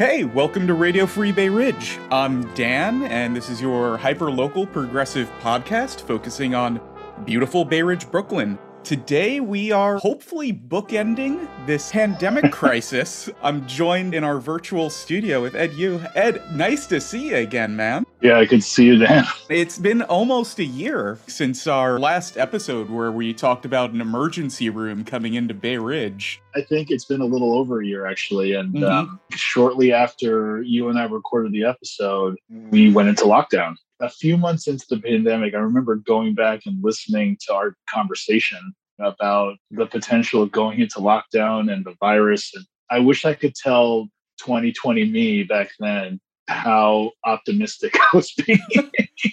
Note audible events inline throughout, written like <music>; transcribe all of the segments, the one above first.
Hey, welcome to Radio Free Bay Ridge. I'm Dan, and this is your hyper local progressive podcast focusing on beautiful Bay Ridge, Brooklyn. Today, we are hopefully bookending this pandemic <laughs> crisis. I'm joined in our virtual studio with Ed Yu. Ed, nice to see you again, man. Yeah, I could see you Dan. <laughs> It's been almost a year since our last episode where we talked about an emergency room coming into Bay Ridge. I think it's been a little over a year actually. And mm-hmm. um, shortly after you and I recorded the episode, we went into lockdown a few months into the pandemic, I remember going back and listening to our conversation about the potential of going into lockdown and the virus. And I wish I could tell 2020 me back then how optimistic <laughs> I was being.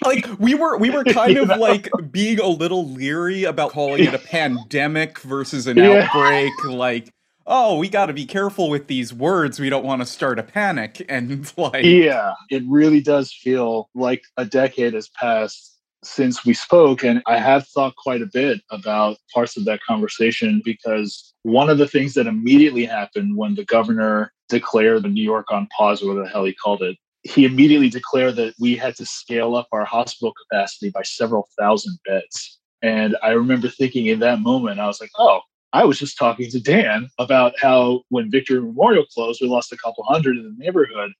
like we were we were kind <laughs> of know? like being a little leery about calling it a pandemic versus an yeah. outbreak like oh, we got to be careful with these words. We don't want to start a panic. And like, yeah, it really does feel like a decade has passed since we spoke. And I have thought quite a bit about parts of that conversation because one of the things that immediately happened when the governor declared the New York on pause, or whatever the hell he called it, he immediately declared that we had to scale up our hospital capacity by several thousand beds. And I remember thinking in that moment, I was like, oh, I was just talking to Dan about how when Victory Memorial closed, we lost a couple hundred in the neighborhood.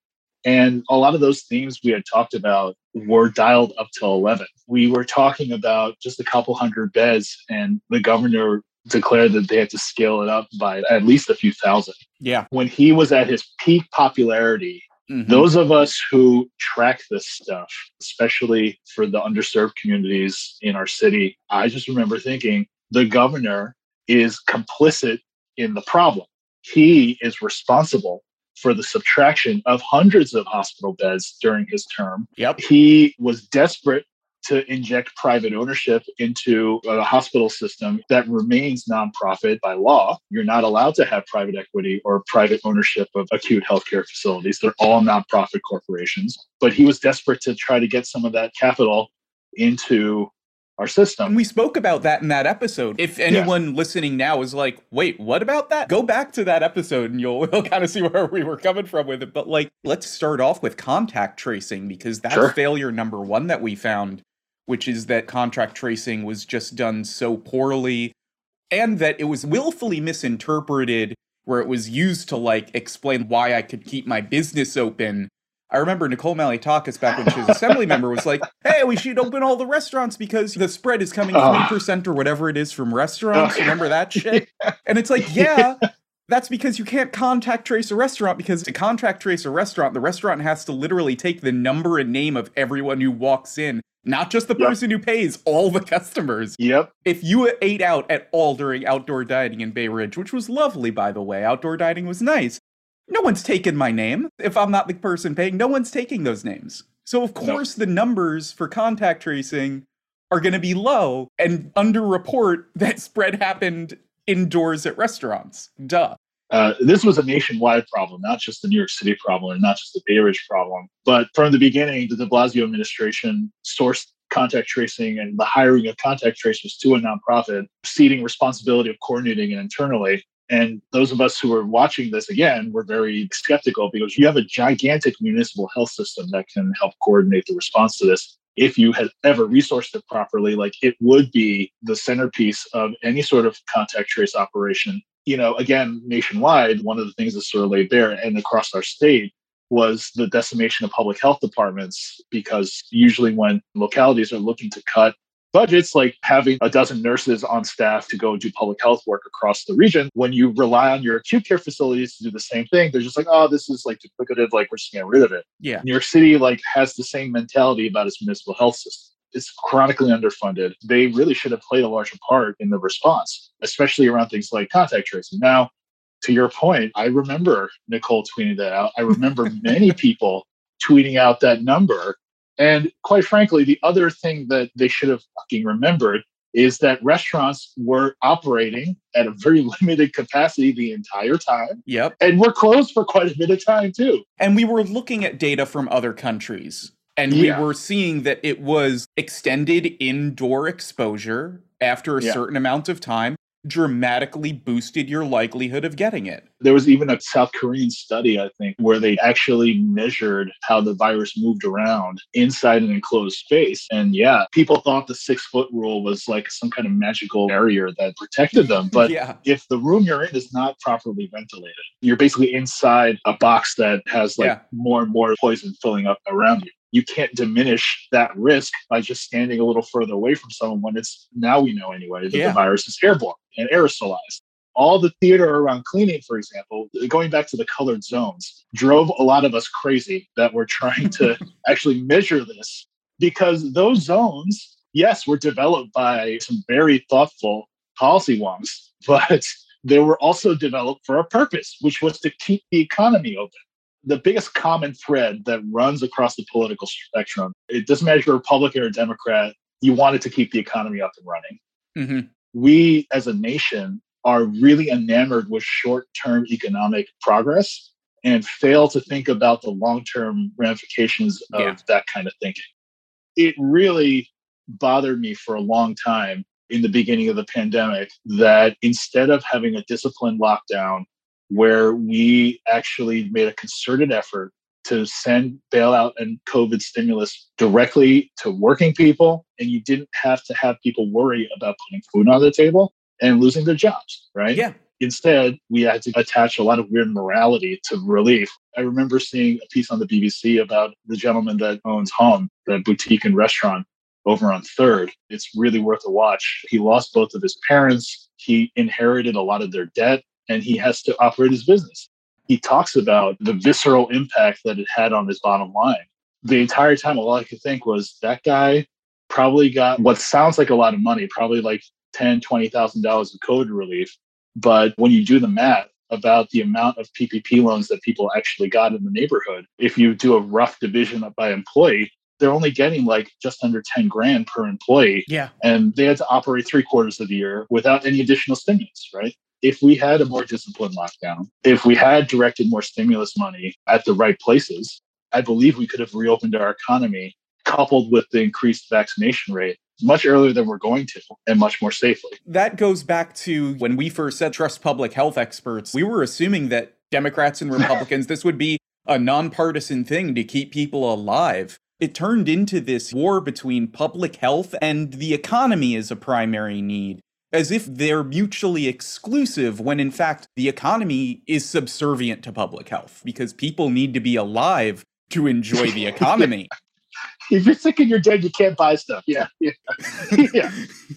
And a lot of those themes we had talked about were dialed up to 11. We were talking about just a couple hundred beds, and the governor declared that they had to scale it up by at least a few thousand. Yeah. When he was at his peak popularity, mm-hmm. those of us who track this stuff, especially for the underserved communities in our city, I just remember thinking the governor is complicit in the problem. He is responsible for the subtraction of hundreds of hospital beds during his term. Yep. He was desperate to inject private ownership into a hospital system that remains nonprofit by law. You're not allowed to have private equity or private ownership of acute healthcare facilities. They're all nonprofit corporations. But he was desperate to try to get some of that capital into our system. And we spoke about that in that episode. If anyone yeah. listening now is like, wait, what about that? Go back to that episode and you'll, <laughs> you'll kind of see where we were coming from with it. But like, let's start off with contact tracing because that's sure. failure number one that we found, which is that contact tracing was just done so poorly and that it was willfully misinterpreted where it was used to like explain why I could keep my business open I remember Nicole Malliotakis back when she was assembly <laughs> member was like, "Hey, we should open all the restaurants because the spread is coming ah. three percent or whatever it is from restaurants." <laughs> Remember that shit? And it's like, yeah, that's because you can't contact trace a restaurant because to contact trace a restaurant, the restaurant has to literally take the number and name of everyone who walks in, not just the person who pays, all the customers. Yep. If you ate out at all during outdoor dining in Bay Ridge, which was lovely by the way, outdoor dining was nice no one's taken my name. If I'm not the person paying, no one's taking those names. So, of course, nope. the numbers for contact tracing are going to be low and underreport that <laughs> spread happened indoors at restaurants. Duh. Uh, this was a nationwide problem, not just the New York City problem and not just the Bay Ridge problem. But from the beginning, the de Blasio administration sourced contact tracing and the hiring of contact tracers to a nonprofit, ceding responsibility of coordinating it internally and those of us who are watching this again were very skeptical because you have a gigantic municipal health system that can help coordinate the response to this. If you had ever resourced it properly, like it would be the centerpiece of any sort of contact trace operation. You know, again, nationwide, one of the things that sort of laid bare and across our state was the decimation of public health departments because usually when localities are looking to cut budgets, like having a dozen nurses on staff to go do public health work across the region. When you rely on your acute care facilities to do the same thing, they're just like, oh, this is like duplicative, like we're just getting rid of it. Yeah. New York City like has the same mentality about its municipal health system. It's chronically underfunded. They really should have played a larger part in the response, especially around things like contact tracing. Now, to your point, I remember Nicole tweeting that out. I remember many <laughs> people tweeting out that number and quite frankly, the other thing that they should have fucking remembered is that restaurants were operating at a very <laughs> limited capacity the entire time. Yep. And we're closed for quite a bit of time too. And we were looking at data from other countries. And yeah. we were seeing that it was extended indoor exposure after a yeah. certain amount of time. Dramatically boosted your likelihood of getting it. There was even a South Korean study, I think, where they actually measured how the virus moved around inside an enclosed space. And yeah, people thought the six foot rule was like some kind of magical barrier that protected them. But yeah. if the room you're in is not properly ventilated, you're basically inside a box that has like yeah. more and more poison filling up around you you can't diminish that risk by just standing a little further away from someone when it's now we know anyway that yeah. the virus is airborne and aerosolized. All the theater around cleaning, for example, going back to the colored zones, drove a lot of us crazy that we're trying to <laughs> actually measure this because those zones, yes, were developed by some very thoughtful policy wonks, <laughs> but they were also developed for a purpose, which was to keep the economy open the biggest common thread that runs across the political spectrum. It doesn't matter if you're a Republican or Democrat, you wanted to keep the economy up and running. Mm-hmm. We as a nation are really enamored with short term economic progress and fail to think about the long term ramifications of yeah. that kind of thinking. It really bothered me for a long time in the beginning of the pandemic that instead of having a disciplined lockdown where we actually made a concerted effort to send bailout and COVID stimulus directly to working people. And you didn't have to have people worry about putting food on the table and losing their jobs, right? Yeah. Instead, we had to attach a lot of weird morality to relief. I remember seeing a piece on the BBC about the gentleman that owns Home, the boutique and restaurant over on Third. It's really worth a watch. He lost both of his parents. He inherited a lot of their debt and he has to operate his business. He talks about the visceral impact that it had on his bottom line. The entire time, all I could think was that guy probably got what sounds like a lot of money, probably like ten, twenty thousand dollars of COVID relief. But when you do the math about the amount of PPP loans that people actually got in the neighborhood, if you do a rough division by employee, they're only getting like just under 10 grand per employee. Yeah. And they had to operate three quarters of the year without any additional stimulus, right? If we had a more disciplined lockdown, if we had directed more stimulus money at the right places, I believe we could have reopened our economy coupled with the increased vaccination rate much earlier than we're going to and much more safely. That goes back to when we first said trust public health experts. We were assuming that Democrats and Republicans, this would be a nonpartisan thing to keep people alive. It turned into this war between public health and the economy as a primary need as if they're mutually exclusive when in fact the economy is subservient to public health because people need to be alive to enjoy the <laughs> economy. if you're sick and you're dead, you can't buy stuff. Yeah, <laughs> yeah, yeah.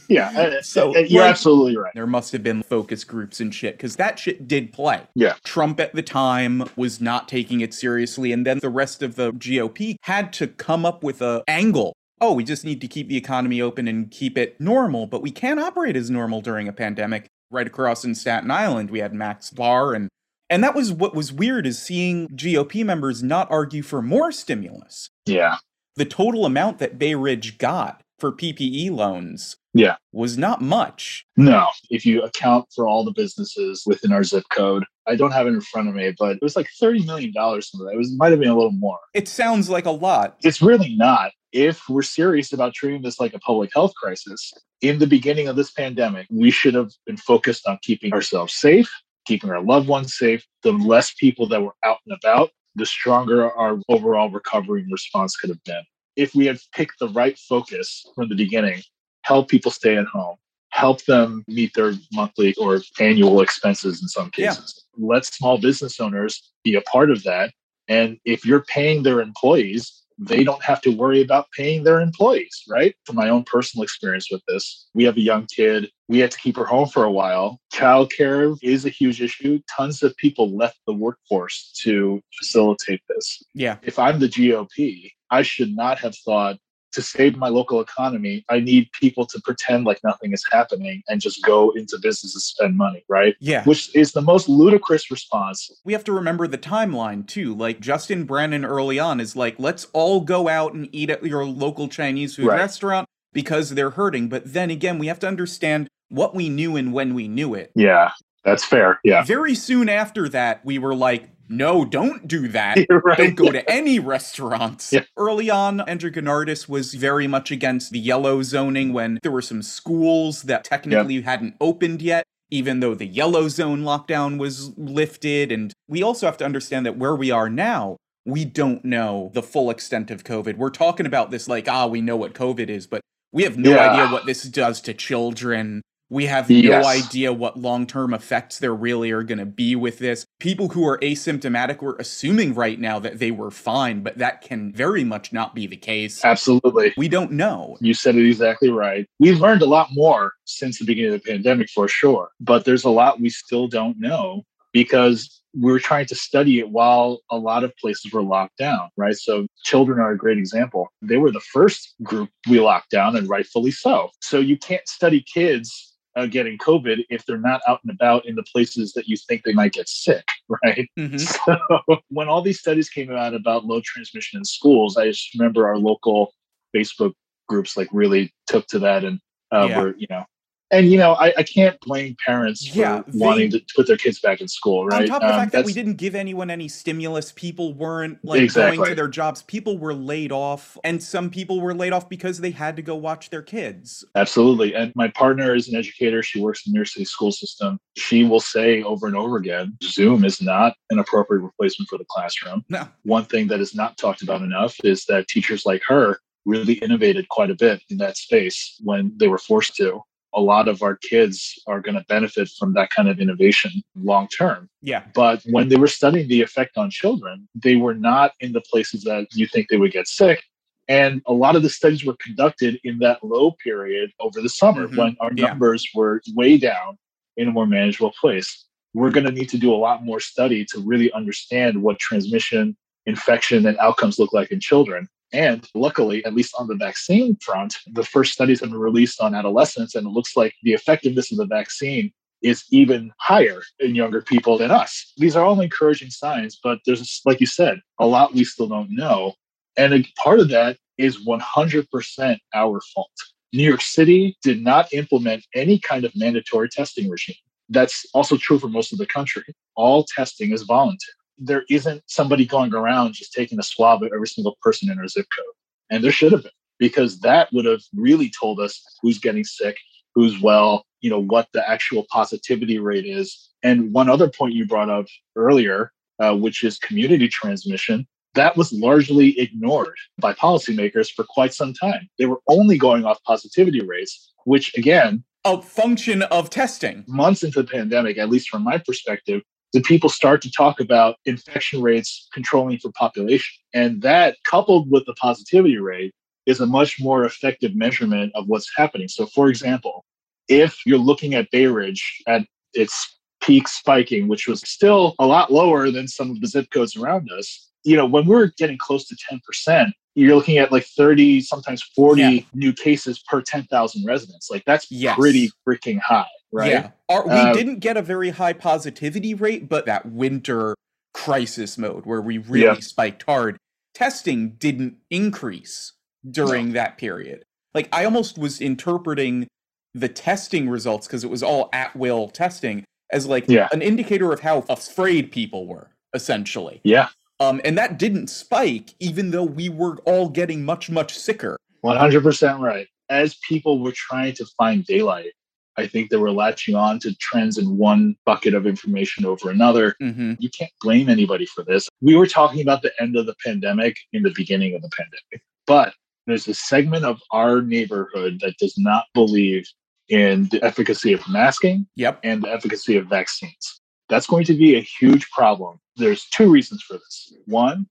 yeah. Uh, so uh, you're like, absolutely right. There must have been focus groups and shit because that shit did play. Yeah. Trump at the time was not taking it seriously, and then the rest of the GOP had to come up with a angle oh, we just need to keep the economy open and keep it normal, but we can't operate as normal during a pandemic. Right across in Staten Island, we had Max Barr and and that was what was weird is seeing GOP members not argue for more stimulus. Yeah. The total amount that Bay Ridge got for PPP loans yeah was not much. No, if you account for all the businesses within our zip code, I don't have it in front of me, but it was like $30 million that. It was might have been a little more. It sounds like a lot. It's really not if we're serious about treating this like a public health crisis, in the beginning of this pandemic, we should have been focused on keeping ourselves safe, keeping our loved ones safe. The less people that were out and about, the stronger our overall recovery response could have been. If we had picked the right focus from the beginning, help people stay at home, help them meet their monthly or annual expenses in some cases. Yeah. Let small business owners be a part of that. And if you're paying their employees, they don't have to worry about paying their employees, right? From my own personal experience with this, we have a young kid. We had to keep her home for a while. Childcare is a huge issue. Tons of people left the workforce to facilitate this. Yeah. If I'm the GOP, I should not have thought to save my local economy, I need people to pretend like nothing is happening and just go into business and spend money, right? Yeah. Which is the most ludicrous response. We have to remember the timeline too. Like Justin Brannan early on is like, let's all go out and eat at your local Chinese food right. restaurant because they're hurting. But then again, we have to understand what we knew and when we knew it. Yeah. That's fair. Yeah. Very soon after that, we were like, no, don't do that. <laughs> Right. Don't go to any restaurants. Yeah. Early on, Andrew Gounardes was very much against the yellow zoning when there were some schools that technically hadn't opened yet. even though the yellow zone lockdown was lifted. And we also have to understand that where we are now, we don't know the full extent of COVID. We're talking about this like, ah, we know what COVID is, but we have no yeah. idea what this does to children. We have yes. no idea what long term effects there really are going to be with this. People who are asymptomatic, we're assuming right now that they were fine, but that can very much not be the case. Absolutely. We don't know. You said it exactly right. We've learned a lot more since the beginning of the pandemic for sure, but there's a lot we still don't know because we were trying to study it while a lot of places were locked down, right? So children are a great example. They were the first group we locked down, and rightfully so. So you can't study kids uh, getting COVID if they're not out and about in the places that you think they might get sick, <laughs> right? Mm-hmm. So <laughs> when all these studies came out about low transmission in schools, I just remember our local Facebook groups like really took to that and uh, yeah. were, you know, and you know, I, I can't blame parents for yeah, they, wanting to put their kids back in school, right? On top of the um, fact that we didn't give anyone any stimulus, people weren't like exactly. going to their jobs. People were laid off, and some people were laid off because they had to go watch their kids. Absolutely. And my partner is an educator. She works in the New York City school system. She will say over and over again, Zoom is not an appropriate replacement for the classroom. No. One thing that is not talked about enough is that teachers like her really innovated quite a bit in that space when they were forced to a lot of our kids are going to benefit from that kind of innovation long term. Yeah. But when they were studying the effect on children, they were not in the places that you think they would get sick. And a lot of the studies were conducted in that low period over the summer mm-hmm. when our numbers yeah. were way down in a more manageable place. We're going to need to do a lot more study to really understand what transmission, infection, and outcomes look like in children. And luckily, at least on the vaccine front, the first studies have been released on adolescents, and it looks like the effectiveness of the vaccine is even higher in younger people than us. These are all encouraging signs, but there's, like you said, a lot we still don't know. And a part of that is 100% our fault. New York City did not implement any kind of mandatory testing regime. That's also true for most of the country. All testing is voluntary there isn't somebody going around just taking a swab of every single person in our zip code. And there should have been, because that would have really told us who's getting sick, who's well, you know, what the actual positivity rate is. And one other point you brought up earlier, uh, which is community transmission, that was largely ignored by policymakers for quite some time. They were only going off positivity rates, which again, a function of testing. Months into the pandemic, at least from my perspective, did people start to talk about infection rates controlling for population. And that, coupled with the positivity rate, is a much more effective measurement of what's happening. So, for example, if you're looking at Bay Ridge at its peak spiking, which was still a lot lower than some of the zip codes around us, you know, when we're getting close to 10%, you're looking at like 30, sometimes 40 yeah. new cases per 10,000 residents. Like that's yes. pretty freaking high right? Yeah. Our, we uh, didn't get a very high positivity rate, but that winter crisis mode where we really yeah. spiked hard, testing didn't increase during that period. Like I almost was interpreting the testing results because it was all at will testing as like yeah. an indicator of how afraid people were essentially. Yeah. Um, and that didn't spike even though we were all getting much much sicker. 100% right. As people were trying to find daylight I think they were latching on to trends in one bucket of information over another. Mm-hmm. You can't blame anybody for this. We were talking about the end of the pandemic in the beginning of the pandemic, but there's a segment of our neighborhood that does not believe in the efficacy of masking yep. and the efficacy of vaccines. That's going to be a huge problem. There's two reasons for this. One,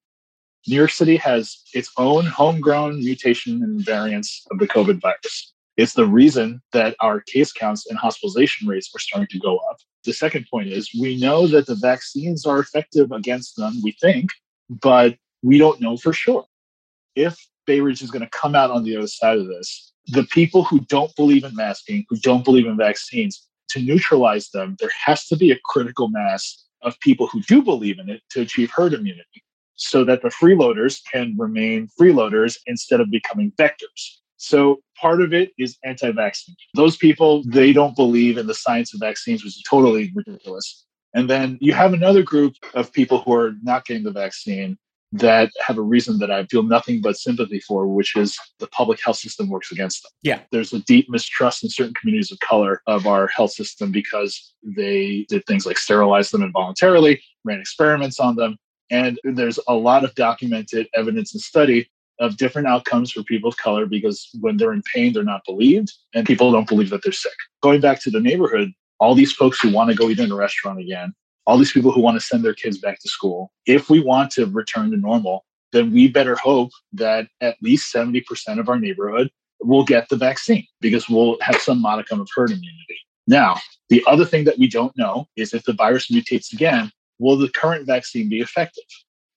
New York City has its own homegrown mutation and variants of the COVID virus. It's the reason that our case counts and hospitalization rates are starting to go up. The second point is we know that the vaccines are effective against them, we think, but we don't know for sure. If Bay Ridge is going to come out on the other side of this, the people who don't believe in masking, who don't believe in vaccines, to neutralize them, there has to be a critical mass of people who do believe in it to achieve herd immunity so that the freeloaders can remain freeloaders instead of becoming vectors. So part of it is anti-vaccine. Those people, they don't believe in the science of vaccines, which is totally ridiculous. And then you have another group of people who are not getting the vaccine that have a reason that I feel nothing but sympathy for, which is the public health system works against them. Yeah. There's a deep mistrust in certain communities of color of our health system because they did things like sterilize them involuntarily, ran experiments on them. And there's a lot of documented evidence and study of different outcomes for people of color because when they're in pain, they're not believed and people don't believe that they're sick. Going back to the neighborhood, all these folks who want to go eat in a restaurant again, all these people who want to send their kids back to school, if we want to return to normal, then we better hope that at least 70% of our neighborhood will get the vaccine because we'll have some modicum of herd immunity. Now, the other thing that we don't know is if the virus mutates again, will the current vaccine be effective?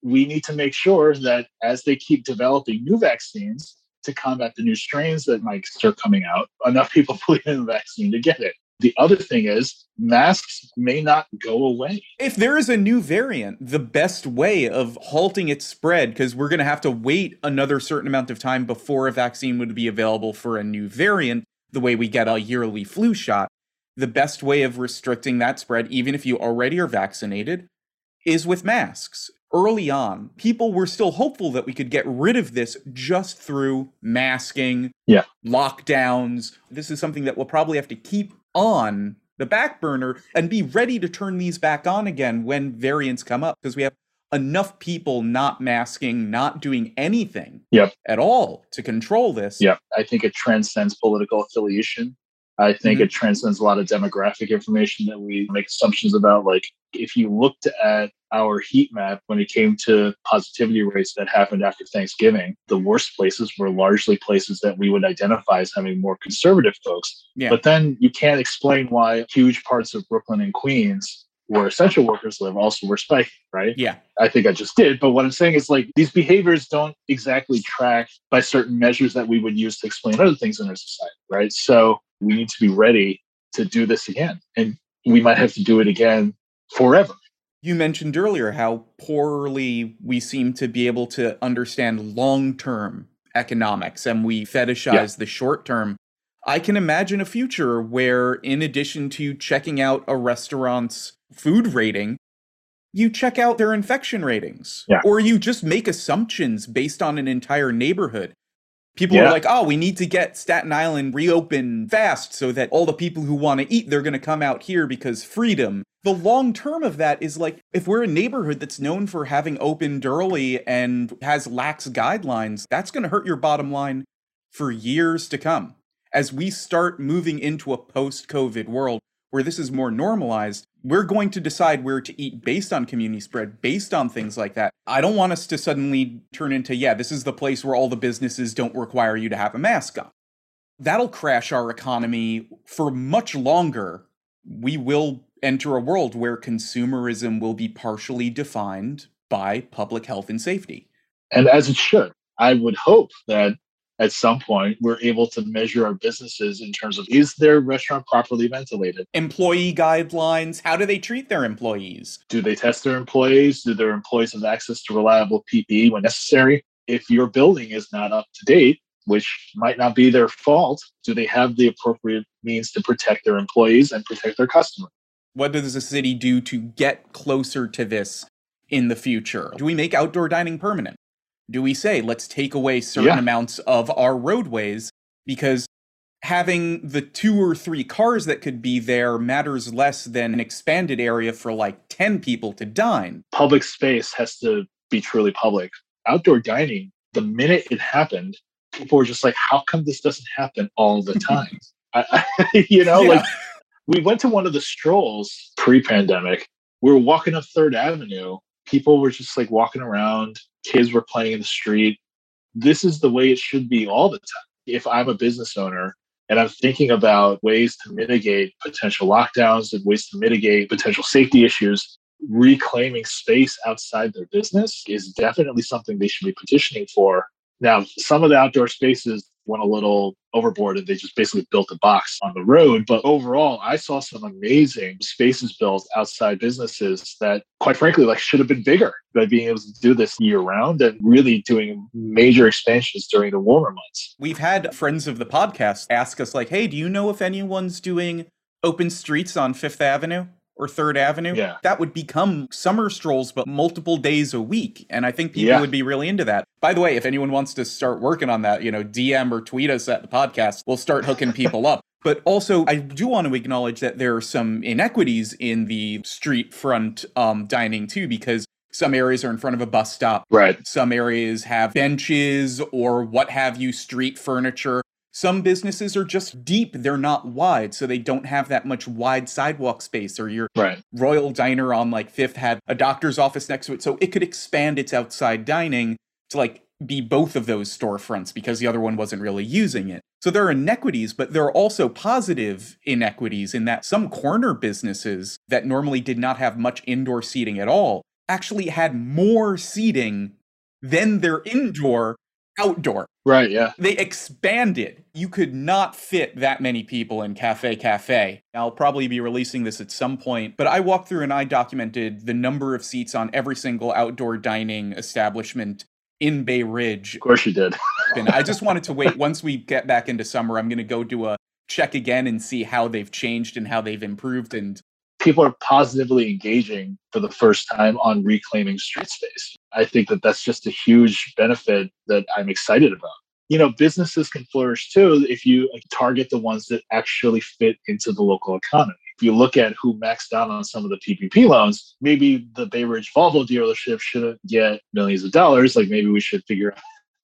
We need to make sure that as they keep developing new vaccines to combat the new strains that might start coming out, enough people <laughs> believe in the vaccine to get it. The other thing is, masks may not go away. If there is a new variant, the best way of halting its spread, because we're going to have to wait another certain amount of time before a vaccine would be available for a new variant, the way we get a yearly flu shot, the best way of restricting that spread, even if you already are vaccinated, is with masks early on, people were still hopeful that we could get rid of this just through masking, yeah. lockdowns. This is something that we'll probably have to keep on the back burner and be ready to turn these back on again when variants come up because we have enough people not masking, not doing anything yep. at all to control this. Yeah, I think it transcends political affiliation. I think mm-hmm. it transcends a lot of demographic information that we make assumptions about. Like, if you looked at our heat map when it came to positivity rates that happened after Thanksgiving, the worst places were largely places that we would identify as having more conservative folks. Yeah. But then you can't explain why huge parts of Brooklyn and Queens where essential workers live also were spiking, right? Yeah. I think I just did. But what I'm saying is like these behaviors don't exactly track by certain measures that we would use to explain other things in our society, right? So we need to be ready to do this again. And we might have to do it again forever. You mentioned earlier how poorly we seem to be able to understand long term economics and we fetishize yeah. the short term. I can imagine a future where, in addition to checking out a restaurant's food rating, you check out their infection ratings. Yeah. Or you just make assumptions based on an entire neighborhood. People yeah. are like, oh, we need to get Staten Island reopened fast so that all the people who want to eat, they're going to come out here because freedom. The long term of that is like, if we're a neighborhood that's known for having opened early and has lax guidelines, that's going to hurt your bottom line for years to come. As we start moving into a post COVID world where this is more normalized, we're going to decide where to eat based on community spread, based on things like that. I don't want us to suddenly turn into, yeah, this is the place where all the businesses don't require you to have a mask on. That'll crash our economy for much longer. We will enter a world where consumerism will be partially defined by public health and safety. And as it should. I would hope that at some point we're able to measure our businesses in terms of is their restaurant properly ventilated? Employee guidelines how do they treat their employees? Do they test their employees? Do their employees have access to reliable ppe when necessary? If your building is not up to date which might not be their fault do they have the appropriate means to protect their employees and protect their customers what does the city do to get closer to this in the future? Do we make outdoor dining permanent do we say let's take away certain yeah. amounts of our roadways because having the two or three cars that could be there matters less than an expanded area for like 10 people to dine. Public space has to be truly public. Outdoor dining, the minute it happened, people were just like, how come this doesn't happen all the <laughs> time? I, I, <laughs> you know, yeah. like we went to one of the strolls pre pandemic. We were walking up Third Avenue. People were just like walking around kids were playing in the street. This is the way it should be all the time. If I'm a business owner and I'm thinking about ways to mitigate potential lockdowns and ways to mitigate potential safety issues, reclaiming space outside their business is definitely something they should be petitioning for. Now, some of the outdoor spaces went a little overboard and they just basically built a box on the road. But overall, I saw some amazing spaces built outside businesses that, quite frankly, like should have been bigger by being able to do this year round and really doing major expansions during the warmer months. We've had friends of the podcast ask us, like, hey, do you know if anyone's doing open streets on Fifth Avenue? Or Third Avenue, Yeah. that would become summer strolls, but multiple days a week. And I think people Yeah. would be really into that. By the way, if anyone wants to start working on that, you know, DM or tweet us at the podcast, we'll start hooking people up. <laughs> But also, I do want to acknowledge that there are some inequities in the street front um, dining too, because some areas are in front of a bus stop. Right. Some areas have benches or what have you, street furniture. Some businesses are just deep, they're not wide, so they don't have that much wide sidewalk space. Or your Right. Royal Diner on like Fifth had a doctor's office next to it, so it could expand its outside dining to like be both of those storefronts because the other one wasn't really using it. So there are inequities, but there are also positive inequities in that some corner businesses that normally did not have much indoor seating at all actually had more seating than their indoor outdoor. Right. Yeah. They expanded. You could not fit that many people in Cafe Cafe. I'll probably be releasing this at some point, but I walked through and I documented the number of seats on every single outdoor dining establishment in Bay Ridge. Of course you did. <laughs> And I just wanted to wait once we get back into summer. I'm going to go do a check again and see how they've changed and how they've improved. And People are positively engaging for the first time on reclaiming street space. I think that that's just a huge benefit that I'm excited about. You know, businesses can flourish too if you target the ones that actually fit into the local economy. If you look at who maxed out on some of the PPP loans, maybe the Bay Ridge Volvo dealership shouldn't get millions of dollars. Like maybe we should figure out,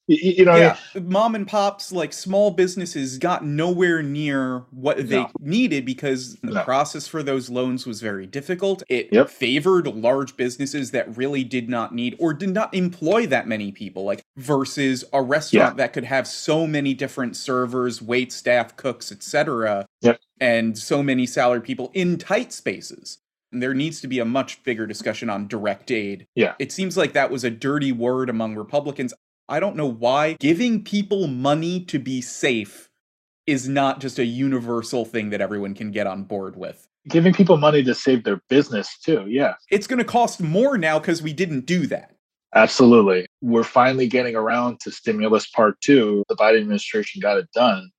you, you know, what I mean? yeah, mom and pops, like small businesses, got nowhere near what they No. needed because the No. process for those loans was very difficult. It Yep. favored large businesses that really did not need or did not employ that many people, like versus a restaurant that could have so many different servers, wait staff, cooks, etc. Yep. And so many salaried people in tight spaces. There needs to be a much bigger discussion on direct aid. Yeah. It seems like that was a dirty word among Republicans. I don't know why giving people money to be safe is not just a universal thing that everyone can get on board with. giving people money to save their business too. Yeah. It's going to cost more now because we didn't do that. Absolutely. We're finally getting around to stimulus part two. The Biden administration got it done.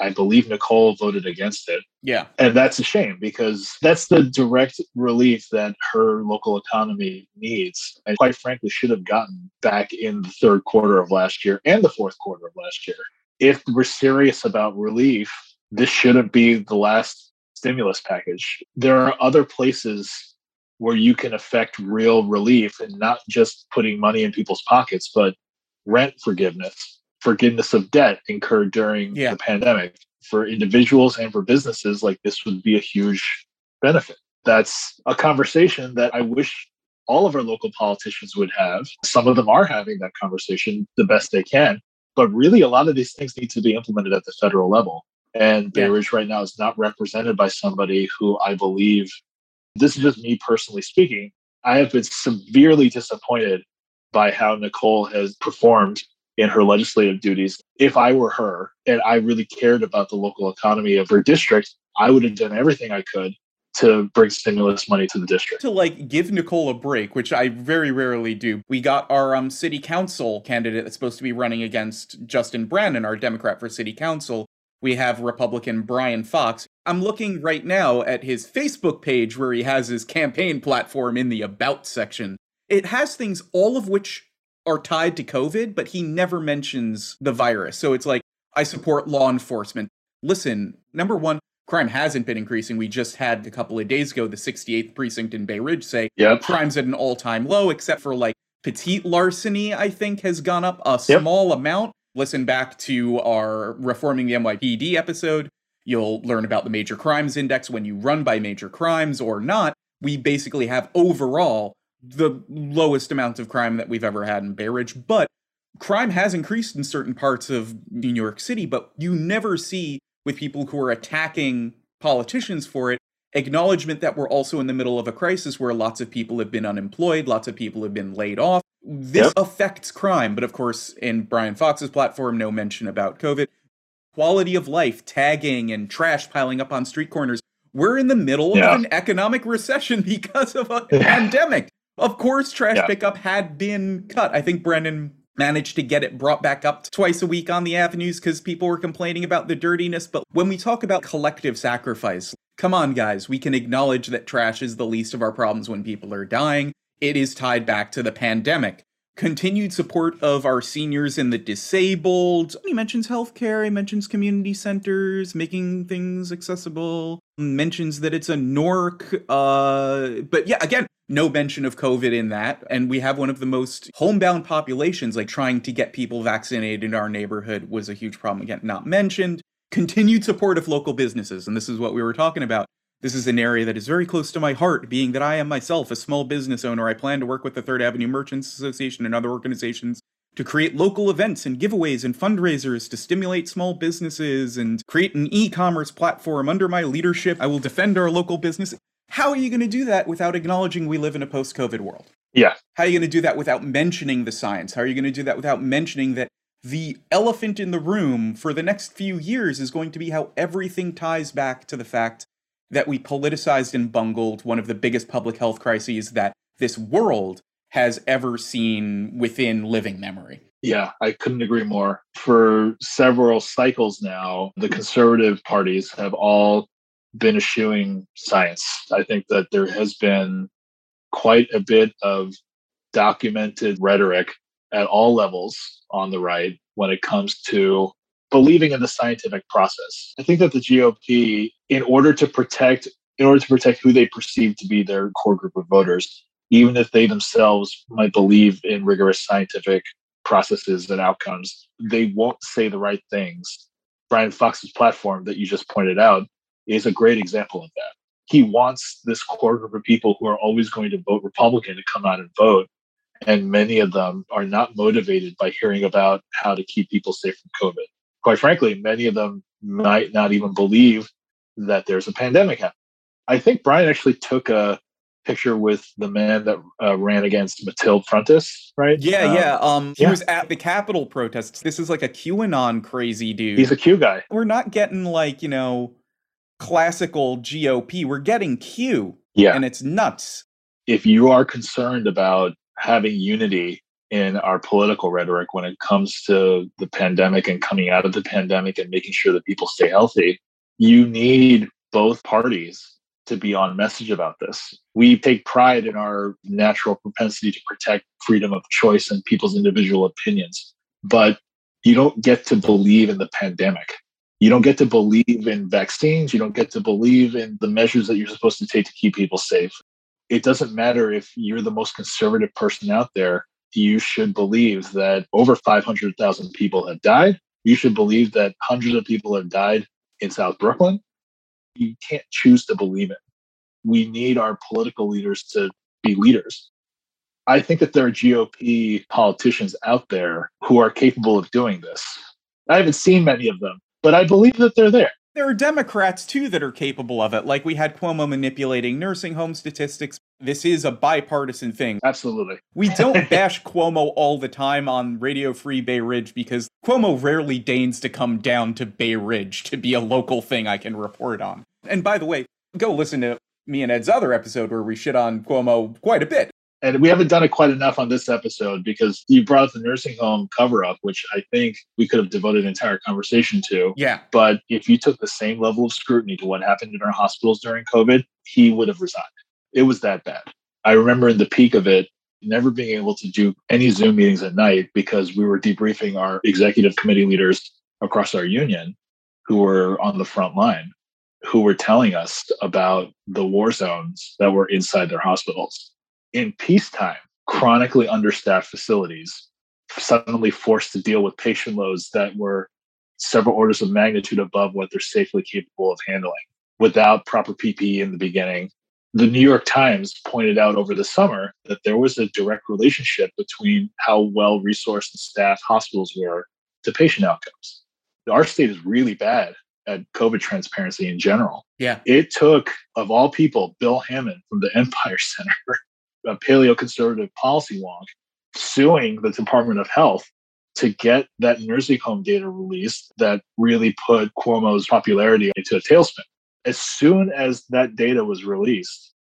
I believe Nicole voted against it. Yeah. And that's a shame because that's the direct relief that her local economy needs. And quite frankly, should have gotten back in the third quarter of last year and the fourth quarter of last year. If we're serious about relief, this shouldn't be the last stimulus package. There are other places where you can affect real relief and not just putting money in people's pockets, but rent forgiveness, forgiveness of debt incurred during Yeah. the pandemic for individuals and for businesses. Like this would be a huge benefit. That's a conversation that I wish all of our local politicians would have. Some of them are having that conversation the best they can, but really a lot of these things need to be implemented at the federal level. And Bay. Ridge right now is not represented by somebody who I believe this is just me personally speaking. I have been severely disappointed by how Nicole has performed in her legislative duties. If I were her and I really cared about the local economy of her district, I would have done everything I could to bring stimulus money to the district. To like give Nicole a break, which I very rarely do. We got our um city council candidate that's supposed to be running against Justin Brannan, our Democrat for city council. We have Republican Brian Fox. I'm looking right now at his Facebook page where he has his campaign platform in the About section. It has things, all of which are tied to COVID, but he never mentions the virus. So it's like, I support law enforcement. Listen, number one, crime hasn't been increasing. We just had a couple of days ago the 68th precinct in Bay Ridge say Yep. crime's at an all time low, except for like petite larceny, I think, has gone up a Yep. small amount. Listen back to our Reforming the NYPD episode. You'll learn about the Major Crimes Index when you run by major crimes or not. We basically have overall the lowest amount of crime that we've ever had in Bay Ridge, but crime has increased in certain parts of New York City, but you never see with people who are attacking politicians for it acknowledgement that we're also in the middle of a crisis where lots of people have been unemployed, lots of people have been laid off. This Yep. affects crime, but of course, in Brian Fox's platform, no mention about COVID. Quality of life, tagging, and trash piling up on street corners. We're in the middle Yeah. of an economic recession <laughs> because of a <laughs> pandemic. Of course, trash Yeah. pickup had been cut. I think Brannan managed to get it brought back up twice a week on the avenues because people were complaining about the dirtiness. But when we talk about collective sacrifice, come on, guys, we can acknowledge that trash is the least of our problems when people are dying. It is tied back to the pandemic continued support of our seniors and the disabled. He mentions healthcare, he mentions community centers, making things accessible, mentions that it's a NORC. Uh, but yeah, again, no mention of COVID in that. And we have one of the most homebound populations, like trying to get people vaccinated in our neighborhood was a huge problem. Again, not mentioned. Continued support of local businesses. And this is what we were talking about. This is an area that is very close to my heart, being that I am myself a small business owner. I plan to work with the Third Avenue Merchants Association and other organizations to create local events and giveaways and fundraisers to stimulate small businesses and create an e commerce platform under my leadership. I will defend our local business. How are you going to do that without acknowledging we live in a post COVID world? Yeah. How are you going to do that without mentioning the science? How are you going to do that without mentioning that the elephant in the room for the next few years is going to be how everything ties back to the fact that we politicized and bungled one of the biggest public health crises that this world has ever seen within living memory. Yeah, I couldn't agree more. For several cycles now, the conservative parties have all been eschewing science. I think that there has been quite a bit of documented rhetoric at all levels on the right when it comes to believing in the scientific process. I think that the GOP, in order to protect, in order to protect who they perceive to be their core group of voters, even if they themselves might believe in rigorous scientific processes and outcomes, they won't say the right things. Brian Fox's platform that you just pointed out is a great example of that. He wants this core group of people who are always going to vote Republican to come out and vote. And many of them are not motivated by hearing about how to keep people safe from COVID quite frankly, many of them might not even believe that there's a pandemic happening. I think Brian actually took a picture with the man that uh, ran against Mathylde Frontus, right? Yeah, um, yeah. Um, he yeah. was at the Capitol protests. This is like a QAnon crazy dude. He's a Q guy. We're not getting like you know classical GOP. We're getting Q. Yeah, and it's nuts. If you are concerned about having unity in our political rhetoric when it comes to the pandemic and coming out of the pandemic and making sure that people stay healthy. You need both parties to be on message about this. We take pride in our natural propensity to protect freedom of choice and people's individual opinions, but you don't get to believe in the pandemic. You don't get to believe in vaccines. You don't get to believe in the measures that you're supposed to take to keep people safe. It doesn't matter if you're the most conservative person out there you should believe that over 500,000 people have died. You should believe that hundreds of people have died in South Brooklyn. You can't choose to believe it. We need our political leaders to be leaders. I think that there are GOP politicians out there who are capable of doing this. I haven't seen many of them, but I believe that they're there. There are Democrats too that are capable of it. Like we had Cuomo manipulating nursing home statistics. This is a bipartisan thing. Absolutely. We don't <laughs> bash Cuomo all the time on Radio Free Bay Ridge because Cuomo rarely deigns to come down to Bay Ridge to be a local thing I can report on. And by the way, go listen to me and Ed's other episode where we shit on Cuomo quite a bit. And we haven't done it quite enough on this episode because you brought up the nursing home cover up, which I think we could have devoted an entire conversation to. Yeah. But if you took the same level of scrutiny to what happened in our hospitals during COVID, he would have resigned. It was that bad. I remember in the peak of it, never being able to do any Zoom meetings at night because we were debriefing our executive committee leaders across our union who were on the front line, who were telling us about the war zones that were inside their hospitals in peacetime, chronically understaffed facilities suddenly forced to deal with patient loads that were several orders of magnitude above what they're safely capable of handling without proper PPE in the beginning. The New York Times pointed out over the summer that there was a direct relationship between how well resourced and staffed hospitals were to patient outcomes. Our state is really bad at COVID transparency in general. Yeah. It took, of all people, Bill Hammond from the Empire Center a paleoconservative policy wonk suing the Department of Health to get that nursing home data released that really put Cuomo's popularity into a tailspin. As soon as that data was released,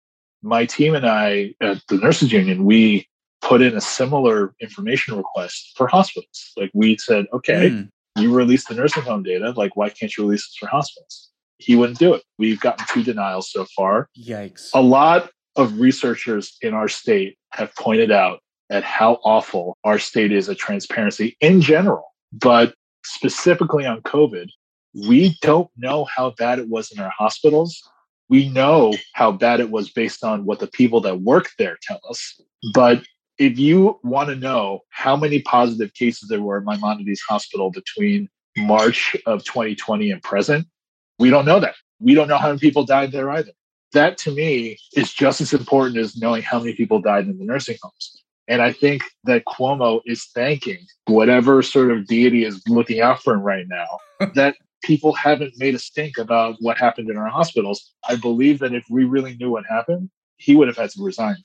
my team and I at the nurses union, we put in a similar information request for hospitals. Like we said, okay, mm. you released the nursing home data. Like, why can't you release this for hospitals? he wouldn't do it. We've gotten two denials so far. Yikes. A lot of researchers in our state have pointed out at how awful our state is at transparency in general, but specifically on COVID. We don't know how bad it was in our hospitals. We know how bad it was based on what the people that work there tell us. But if you want to know how many positive cases there were at Maimonides Hospital between March of 2020 and present, we don't know that. We don't know how many people died there either. That to me is just as important as knowing how many people died in the nursing homes. And I think that Cuomo is thanking whatever sort of deity is looking out for him right now <laughs> that people haven't made a stink about what happened in our hospitals. I believe that if we really knew what happened, he would have had to resign.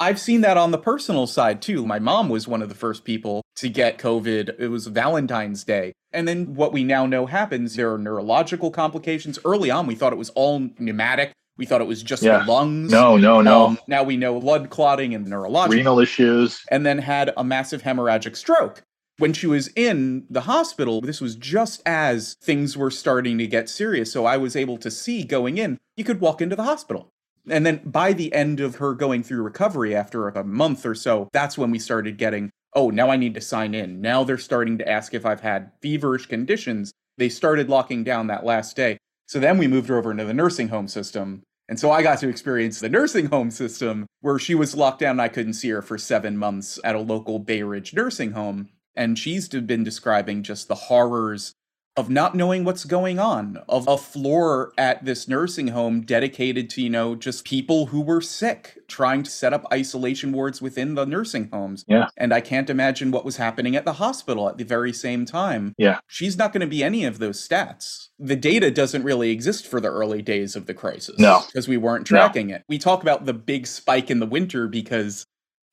I've seen that on the personal side too. My mom was one of the first people to get COVID. It was Valentine's Day. And then what we now know happens there are neurological complications. Early on, we thought it was all pneumatic. We thought it was just yeah. the lungs. No, no, no. Um, now we know blood clotting and neurological. Renal issues. And then had a massive hemorrhagic stroke. When she was in the hospital, this was just as things were starting to get serious. So I was able to see going in, you could walk into the hospital. And then by the end of her going through recovery after a month or so, that's when we started getting, oh, now I need to sign in. Now they're starting to ask if I've had feverish conditions. They started locking down that last day. So then we moved her over into the nursing home system. And so I got to experience the nursing home system where she was locked down and I couldn't see her for seven months at a local Bay Ridge nursing home. And she's been describing just the horrors of not knowing what's going on, of a floor at this nursing home dedicated to, you know, just people who were sick, trying to set up isolation wards within the nursing homes. Yeah. And I can't imagine what was happening at the hospital at the very same time. Yeah. She's not going to be any of those stats. The data doesn't really exist for the early days of the crisis. No. Because we weren't tracking no. it. We talk about the big spike in the winter because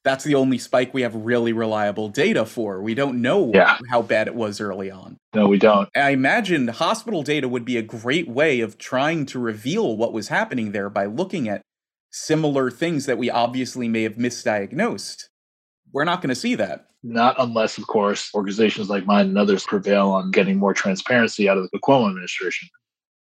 that's the only spike we have really reliable data for. We don't know yeah. how bad it was early on. No, we don't. I imagine hospital data would be a great way of trying to reveal what was happening there by looking at similar things that we obviously may have misdiagnosed. We're not going to see that. Not unless, of course, organizations like mine and others prevail on getting more transparency out of the Cuomo administration.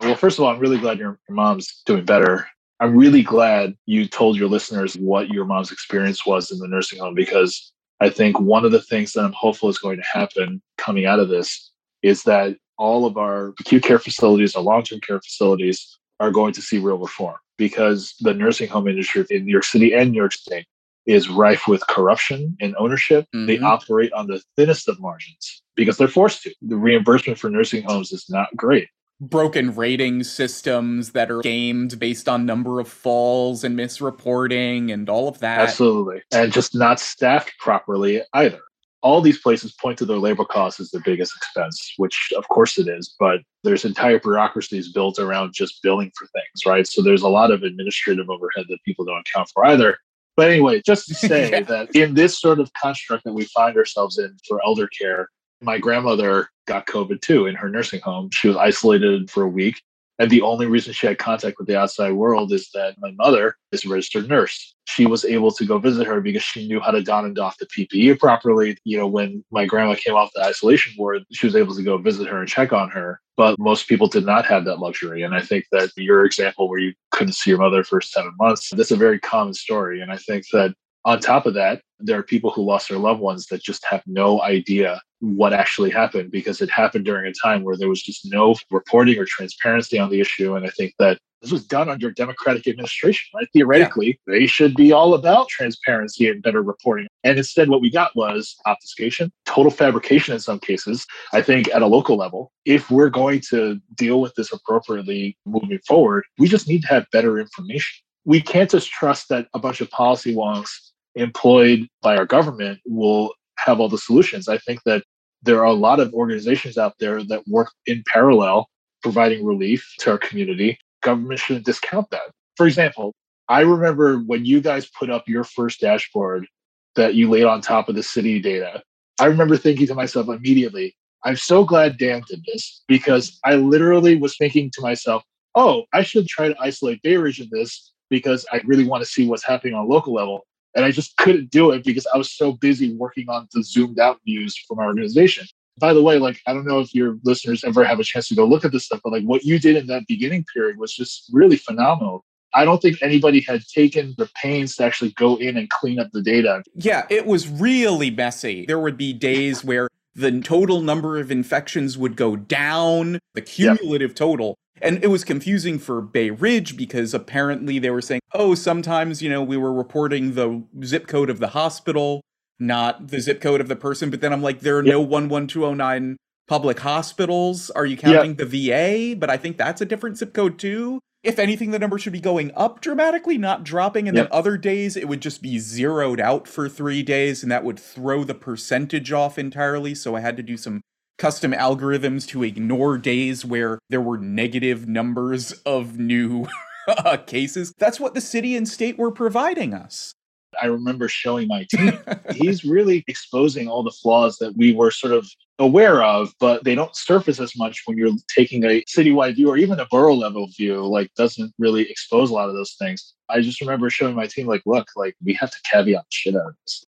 Well, first of all, I'm really glad your, your mom's doing better. I'm really glad you told your listeners what your mom's experience was in the nursing home because I think one of the things that I'm hopeful is going to happen coming out of this is that all of our acute care facilities, our long term care facilities are going to see real reform because the nursing home industry in New York City and New York State is rife with corruption and ownership. Mm-hmm. They operate on the thinnest of margins because they're forced to. The reimbursement for nursing homes is not great broken rating systems that are gamed based on number of falls and misreporting and all of that. Absolutely. And just not staffed properly either. All these places point to their labor costs as their biggest expense, which of course it is, but there's entire bureaucracies built around just billing for things, right? So there's a lot of administrative overhead that people don't account for either. But anyway, just to <laughs> say yeah. that in this sort of construct that we find ourselves in for elder care, my grandmother got COVID too in her nursing home. She was isolated for a week. And the only reason she had contact with the outside world is that my mother is a registered nurse. She was able to go visit her because she knew how to don and doff the PPE properly. You know, when my grandma came off the isolation ward, she was able to go visit her and check on her. But most people did not have that luxury. And I think that your example where you couldn't see your mother for seven months, that's a very common story. And I think that on top of that, there are people who lost their loved ones that just have no idea what actually happened because it happened during a time where there was just no reporting or transparency on the issue. And I think that this was done under a Democratic administration, right? Theoretically, yeah. they should be all about transparency and better reporting. And instead, what we got was obfuscation, total fabrication in some cases. I think at a local level, if we're going to deal with this appropriately moving forward, we just need to have better information. We can't just trust that a bunch of policy wonks employed by our government will have all the solutions. I think that there are a lot of organizations out there that work in parallel, providing relief to our community. Government shouldn't discount that. For example, I remember when you guys put up your first dashboard that you laid on top of the city data. I remember thinking to myself immediately, I'm so glad Dan did this because I literally was thinking to myself, oh, I should try to isolate Bay Ridge in this because I really want to see what's happening on a local level. And I just couldn't do it because I was so busy working on the zoomed out views from our organization. By the way, like I don't know if your listeners ever have a chance to go look at this stuff, but like what you did in that beginning period was just really phenomenal. I don't think anybody had taken the pains to actually go in and clean up the data. Yeah, it was really messy. There would be days where the total number of infections would go down, the cumulative yep. total. And it was confusing for Bay Ridge because apparently they were saying, oh, sometimes, you know, we were reporting the zip code of the hospital, not the zip code of the person. But then I'm like, there are yep. no 11209 public hospitals. Are you counting yep. the VA? But I think that's a different zip code too if anything, the number should be going up dramatically, not dropping. And yep. then other days, it would just be zeroed out for three days, and that would throw the percentage off entirely. So I had to do some custom algorithms to ignore days where there were negative numbers of new <laughs> uh, cases. That's what the city and state were providing us. I remember showing my team. He's really exposing all the flaws that we were sort of aware of, but they don't surface as much when you're taking a citywide view or even a borough level view, like doesn't really expose a lot of those things. I just remember showing my team, like, look, like we have to caveat shit out of this.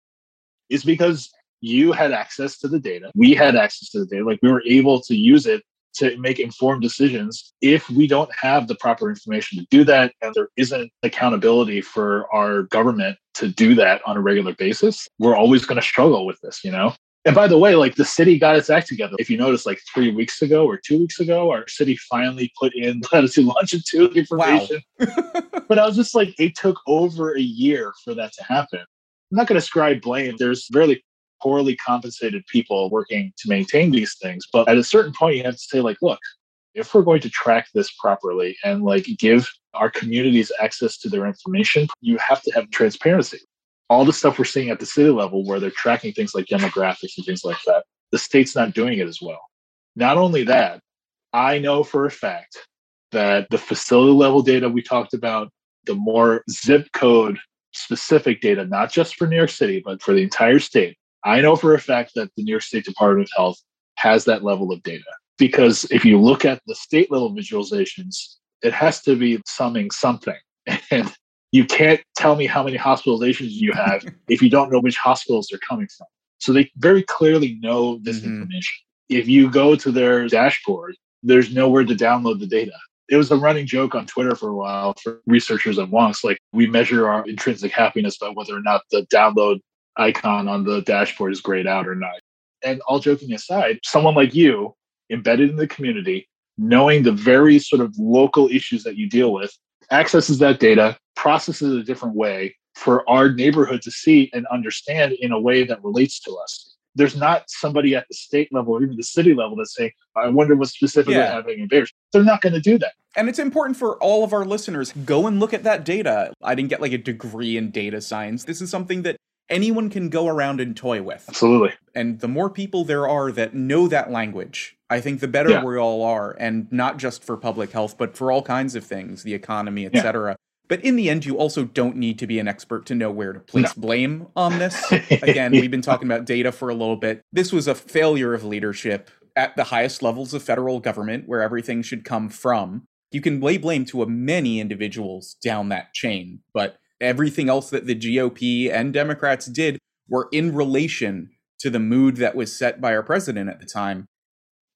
It's because you had access to the data. We had access to the data. Like we were able to use it to make informed decisions. If we don't have the proper information to do that, and there isn't accountability for our government to do that on a regular basis, we're always going to struggle with this, you know? And by the way, like the city got its act together. If you notice, like three weeks ago or two weeks ago, our city finally put in <laughs> latitude longitude information. Wow. <laughs> but I was just like, it took over a year for that to happen. I'm not going to ascribe blame. There's really poorly compensated people working to maintain these things. But at a certain point, you have to say, like, look, if we're going to track this properly and like give our communities access to their information, you have to have transparency all the stuff we're seeing at the city level where they're tracking things like demographics and things like that, the state's not doing it as well. Not only that, I know for a fact that the facility level data we talked about, the more zip code specific data, not just for New York City, but for the entire state, I know for a fact that the New York State Department of Health has that level of data. Because if you look at the state level visualizations, it has to be summing something. <laughs> And you can't tell me how many hospitalizations you have <laughs> if you don't know which hospitals they're coming from. So they very clearly know this mm-hmm. information. If you go to their dashboard, there's nowhere to download the data. It was a running joke on Twitter for a while for researchers at Wonks. Like we measure our intrinsic happiness by whether or not the download icon on the dashboard is grayed out or not. And all joking aside, someone like you, embedded in the community, knowing the very sort of local issues that you deal with, accesses that data, processes it a different way for our neighborhood to see and understand in a way that relates to us. There's not somebody at the state level or even the city level that's saying, I wonder what's specifically yeah. happening in Bears. They're not going to do that. And it's important for all of our listeners go and look at that data. I didn't get like a degree in data science. This is something that anyone can go around and toy with. Absolutely. And the more people there are that know that language, I think the better yeah. we all are. And not just for public health, but for all kinds of things, the economy, etc. Yeah. But in the end, you also don't need to be an expert to know where to place no. blame on this. <laughs> Again, we've been talking about data for a little bit. This was a failure of leadership at the highest levels of federal government where everything should come from. You can lay blame to a many individuals down that chain, but everything else that the GOP and Democrats did were in relation to the mood that was set by our president at the time.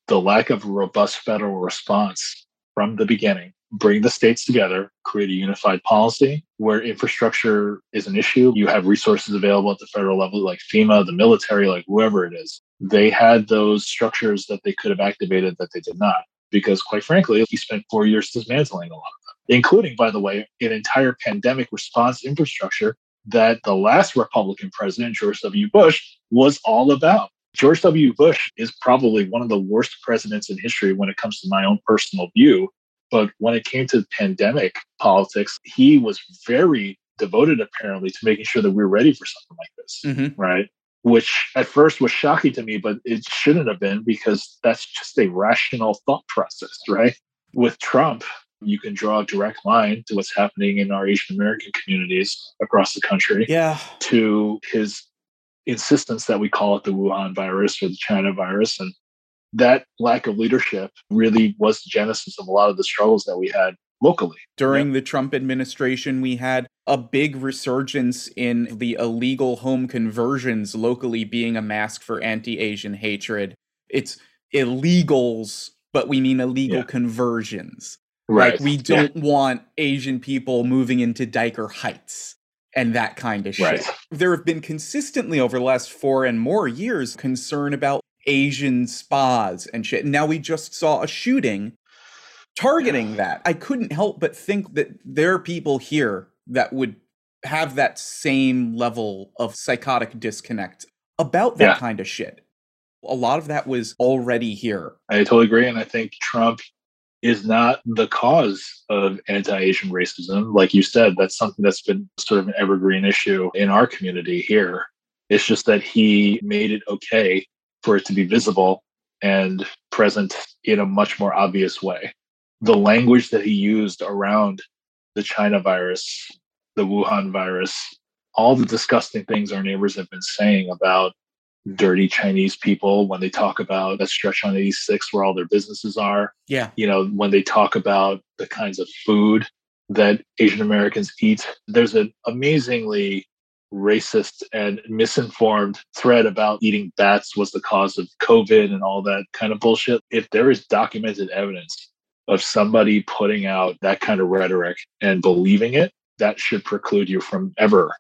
The lack of a robust federal response from the beginning bring the states together, create a unified policy where infrastructure is an issue. You have resources available at the federal level, like FEMA, the military, like whoever it is. They had those structures that they could have activated that they did not. Because quite frankly, he spent four years dismantling a lot including, by the way, an entire pandemic response infrastructure that the last Republican president, George W. Bush, was all about. George W. Bush is probably one of the worst presidents in history when it comes to my own personal view but when it came to pandemic politics, he was very devoted, apparently, to making sure that we we're ready for something like this. Mm-hmm. Right. Which at first was shocking to me, but it shouldn't have been because that's just a rational thought process, right? With Trump, you can draw a direct line to what's happening in our Asian American communities across the country. Yeah. To his insistence that we call it the Wuhan virus or the China virus. And that lack of leadership really was the genesis of a lot of the struggles that we had locally. During yeah. the Trump administration, we had a big resurgence in the illegal home conversions locally being a mask for anti Asian hatred. it's illegals, but we mean illegal yeah. conversions. Right. Like we don't yeah. want Asian people moving into Dyker Heights and that kind of shit. Right. There have been consistently over the last four and more years concern about Asian spas and shit. And now we just saw a shooting targeting that. I couldn't help but think that there are people here that would have that same level of psychotic disconnect about that yeah. kind of shit. A lot of that was already here. I totally agree. And I think Trump is not the cause of anti-Asian racism. Like you said, that's something that's been sort of an evergreen issue in our community here. It's just that he made it okay for it to be visible and present in a much more obvious way. The language that he used around the China virus, the Wuhan virus, all the disgusting things our neighbors have been saying about dirty Chinese people when they talk about that stretch on 86 where all their businesses are. Yeah. You know, when they talk about the kinds of food that Asian Americans eat, there's an amazingly racist and misinformed thread about eating bats was the cause of COVID and all that kind of bullshit. If there is documented evidence of somebody putting out that kind of rhetoric and believing it, that should preclude you from ever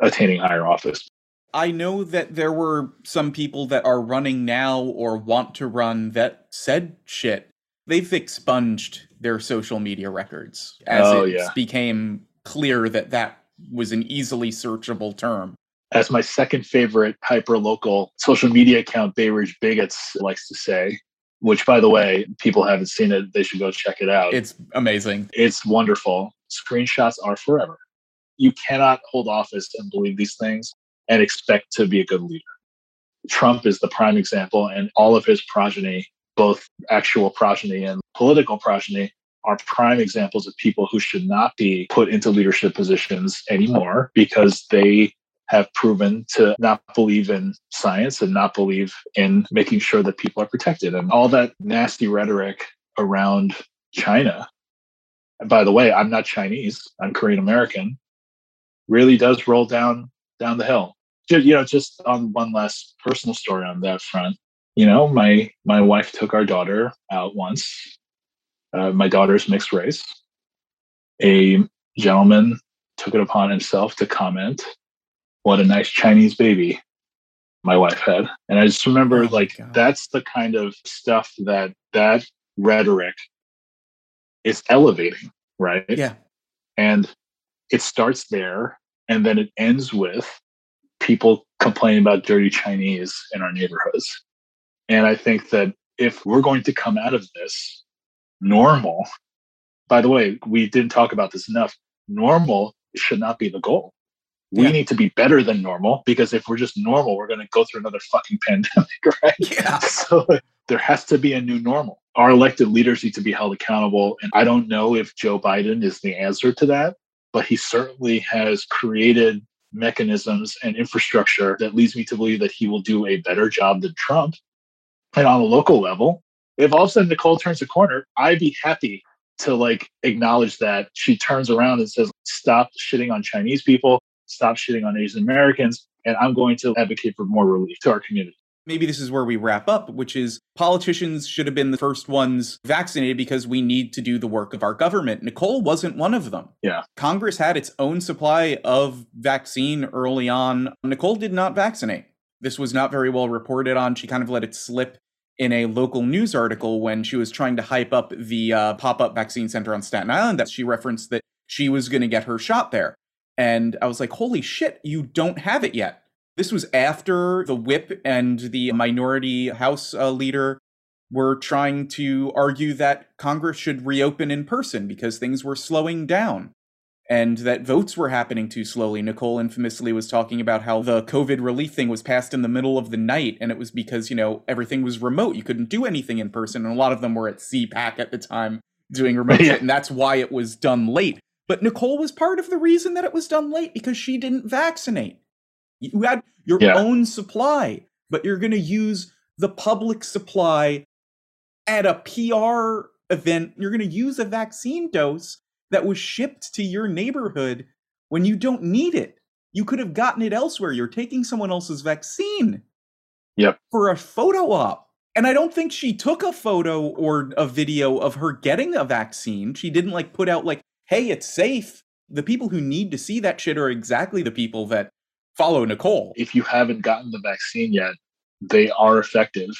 attaining higher office. I know that there were some people that are running now or want to run that said shit. They've expunged their social media records as oh, it yeah. became clear that that was an easily searchable term. As my second favorite hyper local social media account, Bay Ridge Bigots likes to say, which by the way, people haven't seen it, they should go check it out. It's amazing. It's wonderful. Screenshots are forever. You cannot hold office and believe these things and expect to be a good leader. Trump is the prime example, and all of his progeny, both actual progeny and political progeny, are prime examples of people who should not be put into leadership positions anymore because they have proven to not believe in science and not believe in making sure that people are protected. And all that nasty rhetoric around China. And by the way, I'm not Chinese, I'm Korean American, really does roll down down the hill. You know, just on one last personal story on that front. You know, my my wife took our daughter out once. Uh, my daughter's mixed race. A gentleman took it upon himself to comment, "What a nice Chinese baby." My wife had, and I just remember, oh like, that's the kind of stuff that that rhetoric is elevating, right? Yeah. And it starts there and then it ends with people complaining about dirty Chinese in our neighborhoods. And I think that if we're going to come out of this normal, by the way, we didn't talk about this enough. Normal should not be the goal. We yeah. need to be better than normal because if we're just normal, we're going to go through another fucking <laughs> pandemic, right? Yeah. <laughs> So there has to be a new normal. Our elected leaders need to be held accountable. And I don't know if Joe Biden is the answer to that but he certainly has created mechanisms and infrastructure that leads me to believe that he will do a better job than Trump. And on a local level, if all of a sudden Nicole turns a corner, I'd be happy to like acknowledge that she turns around and says, stop shitting on Chinese people, stop shitting on Asian Americans, and I'm going to advocate for more relief to our community maybe this is where we wrap up, which is politicians should have been the first ones vaccinated because we need to do the work of our government. Nicole wasn't one of them. Yeah. Congress had its own supply of vaccine early on. Nicole did not vaccinate. This was not very well reported on. She kind of let it slip in a local news article when she was trying to hype up the uh, pop up vaccine center on Staten Island that she referenced that she was going to get her shot there. And I was like, holy shit, you don't have it yet. This was after the whip and the minority House uh, leader were trying to argue that Congress should reopen in person because things were slowing down and that votes were happening too slowly. Nicole infamously was talking about how the COVID relief thing was passed in the middle of the night, and it was because, you know, everything was remote. You couldn't do anything in person, and a lot of them were at CPAC at the time doing remote shit, and that's why it was done late. But Nicole was part of the reason that it was done late because she didn't vaccinate. You had your yeah. own supply, but you're going to use the public supply at a PR event. You're going to use a vaccine dose that was shipped to your neighborhood when you don't need it. You could have gotten it elsewhere. You're taking someone else's vaccine. Yep. For a photo op. And I don't think she took a photo or a video of her getting a vaccine. She didn't like put out like, "Hey, it's safe." The people who need to see that shit are exactly the people that follow Nicole. If you haven't gotten the vaccine yet, they are effective.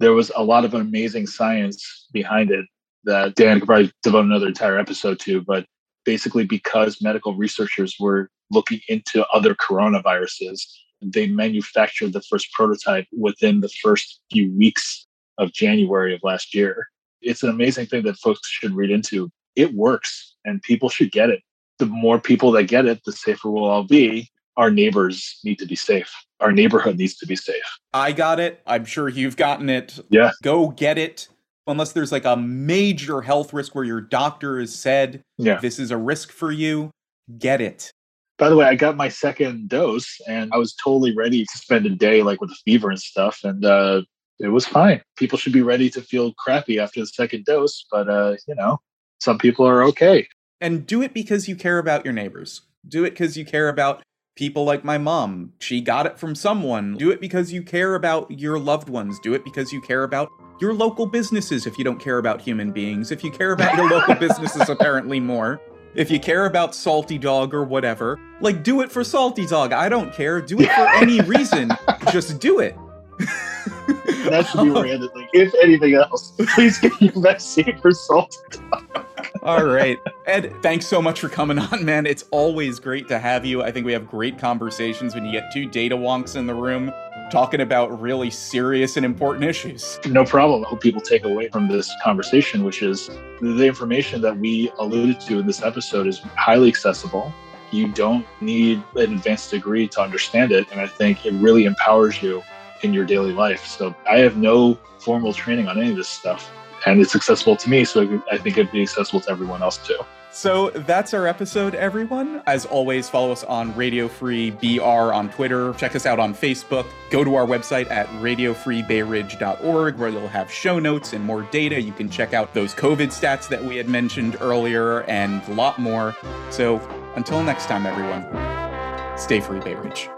There was a lot of amazing science behind it that Dan could probably devote another entire episode to, but basically because medical researchers were looking into other coronaviruses, they manufactured the first prototype within the first few weeks of January of last year. It's an amazing thing that folks should read into. It works and people should get it. The more people that get it, the safer we'll all be. Our neighbors need to be safe. Our neighborhood needs to be safe. I got it. I'm sure you've gotten it. Yeah. Go get it unless there's like a major health risk where your doctor has said yeah. this is a risk for you, get it. By the way, I got my second dose and I was totally ready to spend a day like with a fever and stuff. And uh, it was fine. People should be ready to feel crappy after the second dose, but uh, you know, some people are okay. And do it because you care about your neighbors. Do it because you care about people like my mom. She got it from someone. Do it because you care about your loved ones. Do it because you care about your local businesses if you don't care about human beings. If you care about your local businesses, <laughs> apparently more. If you care about Salty Dog or whatever, like do it for Salty Dog. I don't care. Do it for any <laughs> reason. Just do it. that should be <laughs> where we Like, if anything else, please get your vaccine for Salty Dog. All right. <laughs> Ed, thanks so much for coming on, man. It's always great to have you. I think we have great conversations when you get two data wonks in the room talking about really serious and important issues. No problem. I hope people take away from this conversation, which is the information that we alluded to in this episode is highly accessible. You don't need an advanced degree to understand it. And I think it really empowers you in your daily life. So I have no formal training on any of this stuff and it's accessible to me. So I think it'd be accessible to everyone else too. So that's our episode, everyone. As always, follow us on Radio Free BR on Twitter. Check us out on Facebook. Go to our website at radiofreebayridge.org where you'll have show notes and more data. You can check out those COVID stats that we had mentioned earlier and a lot more. So until next time, everyone, stay free, Bay Ridge.